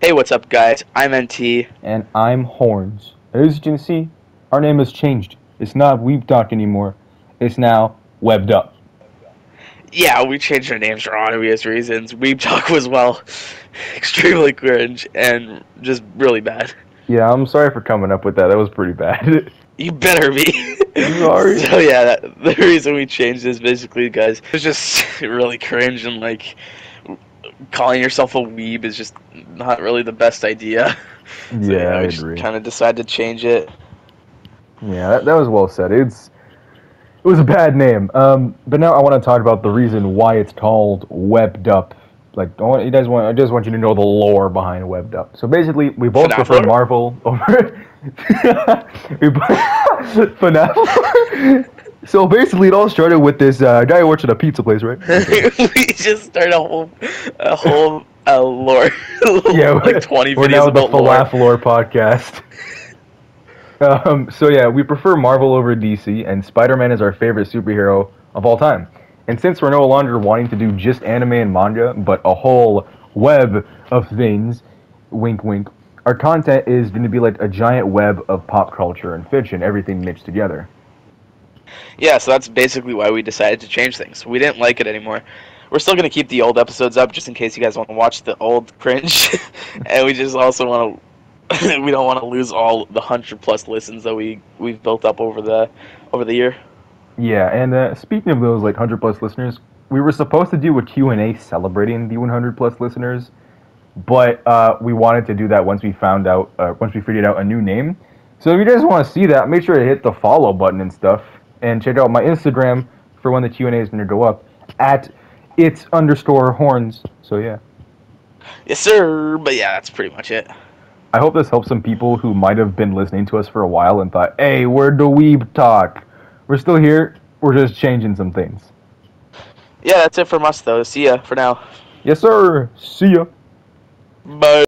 Hey, what's up, guys? I'm NT. And I'm Horns. As you can see, our name has changed. It's not Weeb Talk anymore. It's now Webbed Up. Yeah, we changed our names for obvious reasons. Weeb Talk was, well, extremely cringe and just really bad. Yeah, I'm sorry for coming up with that. That was pretty bad. You better be. I'm sorry. So, yeah, that, the reason we changed is basically, guys, it was just really cringe and, like, calling yourself a weeb is just not really the best idea. So, yeah, I agree. kind of decided to change it. Yeah, that, that was well said. It's it was a bad name. Um, but now I want to talk about the reason why it's called Webbed Up. Like, I want, you guys want, I just want you to know the lore behind Webbed Up. So basically, we both prefer? Marvel over. we both FNAF. So basically, it all started with this uh, guy who works at a pizza place, right? we just started a whole, a whole uh, lore. yeah, like 20 we're videos now the about lore. Falafel podcast. um, so yeah, we prefer Marvel over DC, and Spider-Man is our favorite superhero of all time. And since we're no longer wanting to do just anime and manga, but a whole web of things, wink wink, our content is going to be like a giant web of pop culture and fiction, everything mixed together. Yeah, so that's basically why we decided to change things. We didn't like it anymore. We're still gonna keep the old episodes up just in case you guys want to watch the old cringe, and we just also want to. we don't want to lose all the hundred plus listens that we we've built up over the over the year. Yeah, and uh, speaking of those like 100 plus listeners, we were supposed to do a Q&A celebrating the 100 plus listeners, but uh, we wanted to do that once we found out, uh, once we figured out a new name. So if you guys want to see that, make sure to hit the follow button and stuff, and check out my Instagram for when the Q&A is going to go up at it's underscore horns. So yeah, Yes, sir. But yeah, that's pretty much it. I hope this helps some people who might have been listening to us for a while and thought, hey, we're the Weeb Talk. We're still here. We're just changing some things. Yeah, that's it from us though. See ya for now. Yes, sir. See ya. Bye.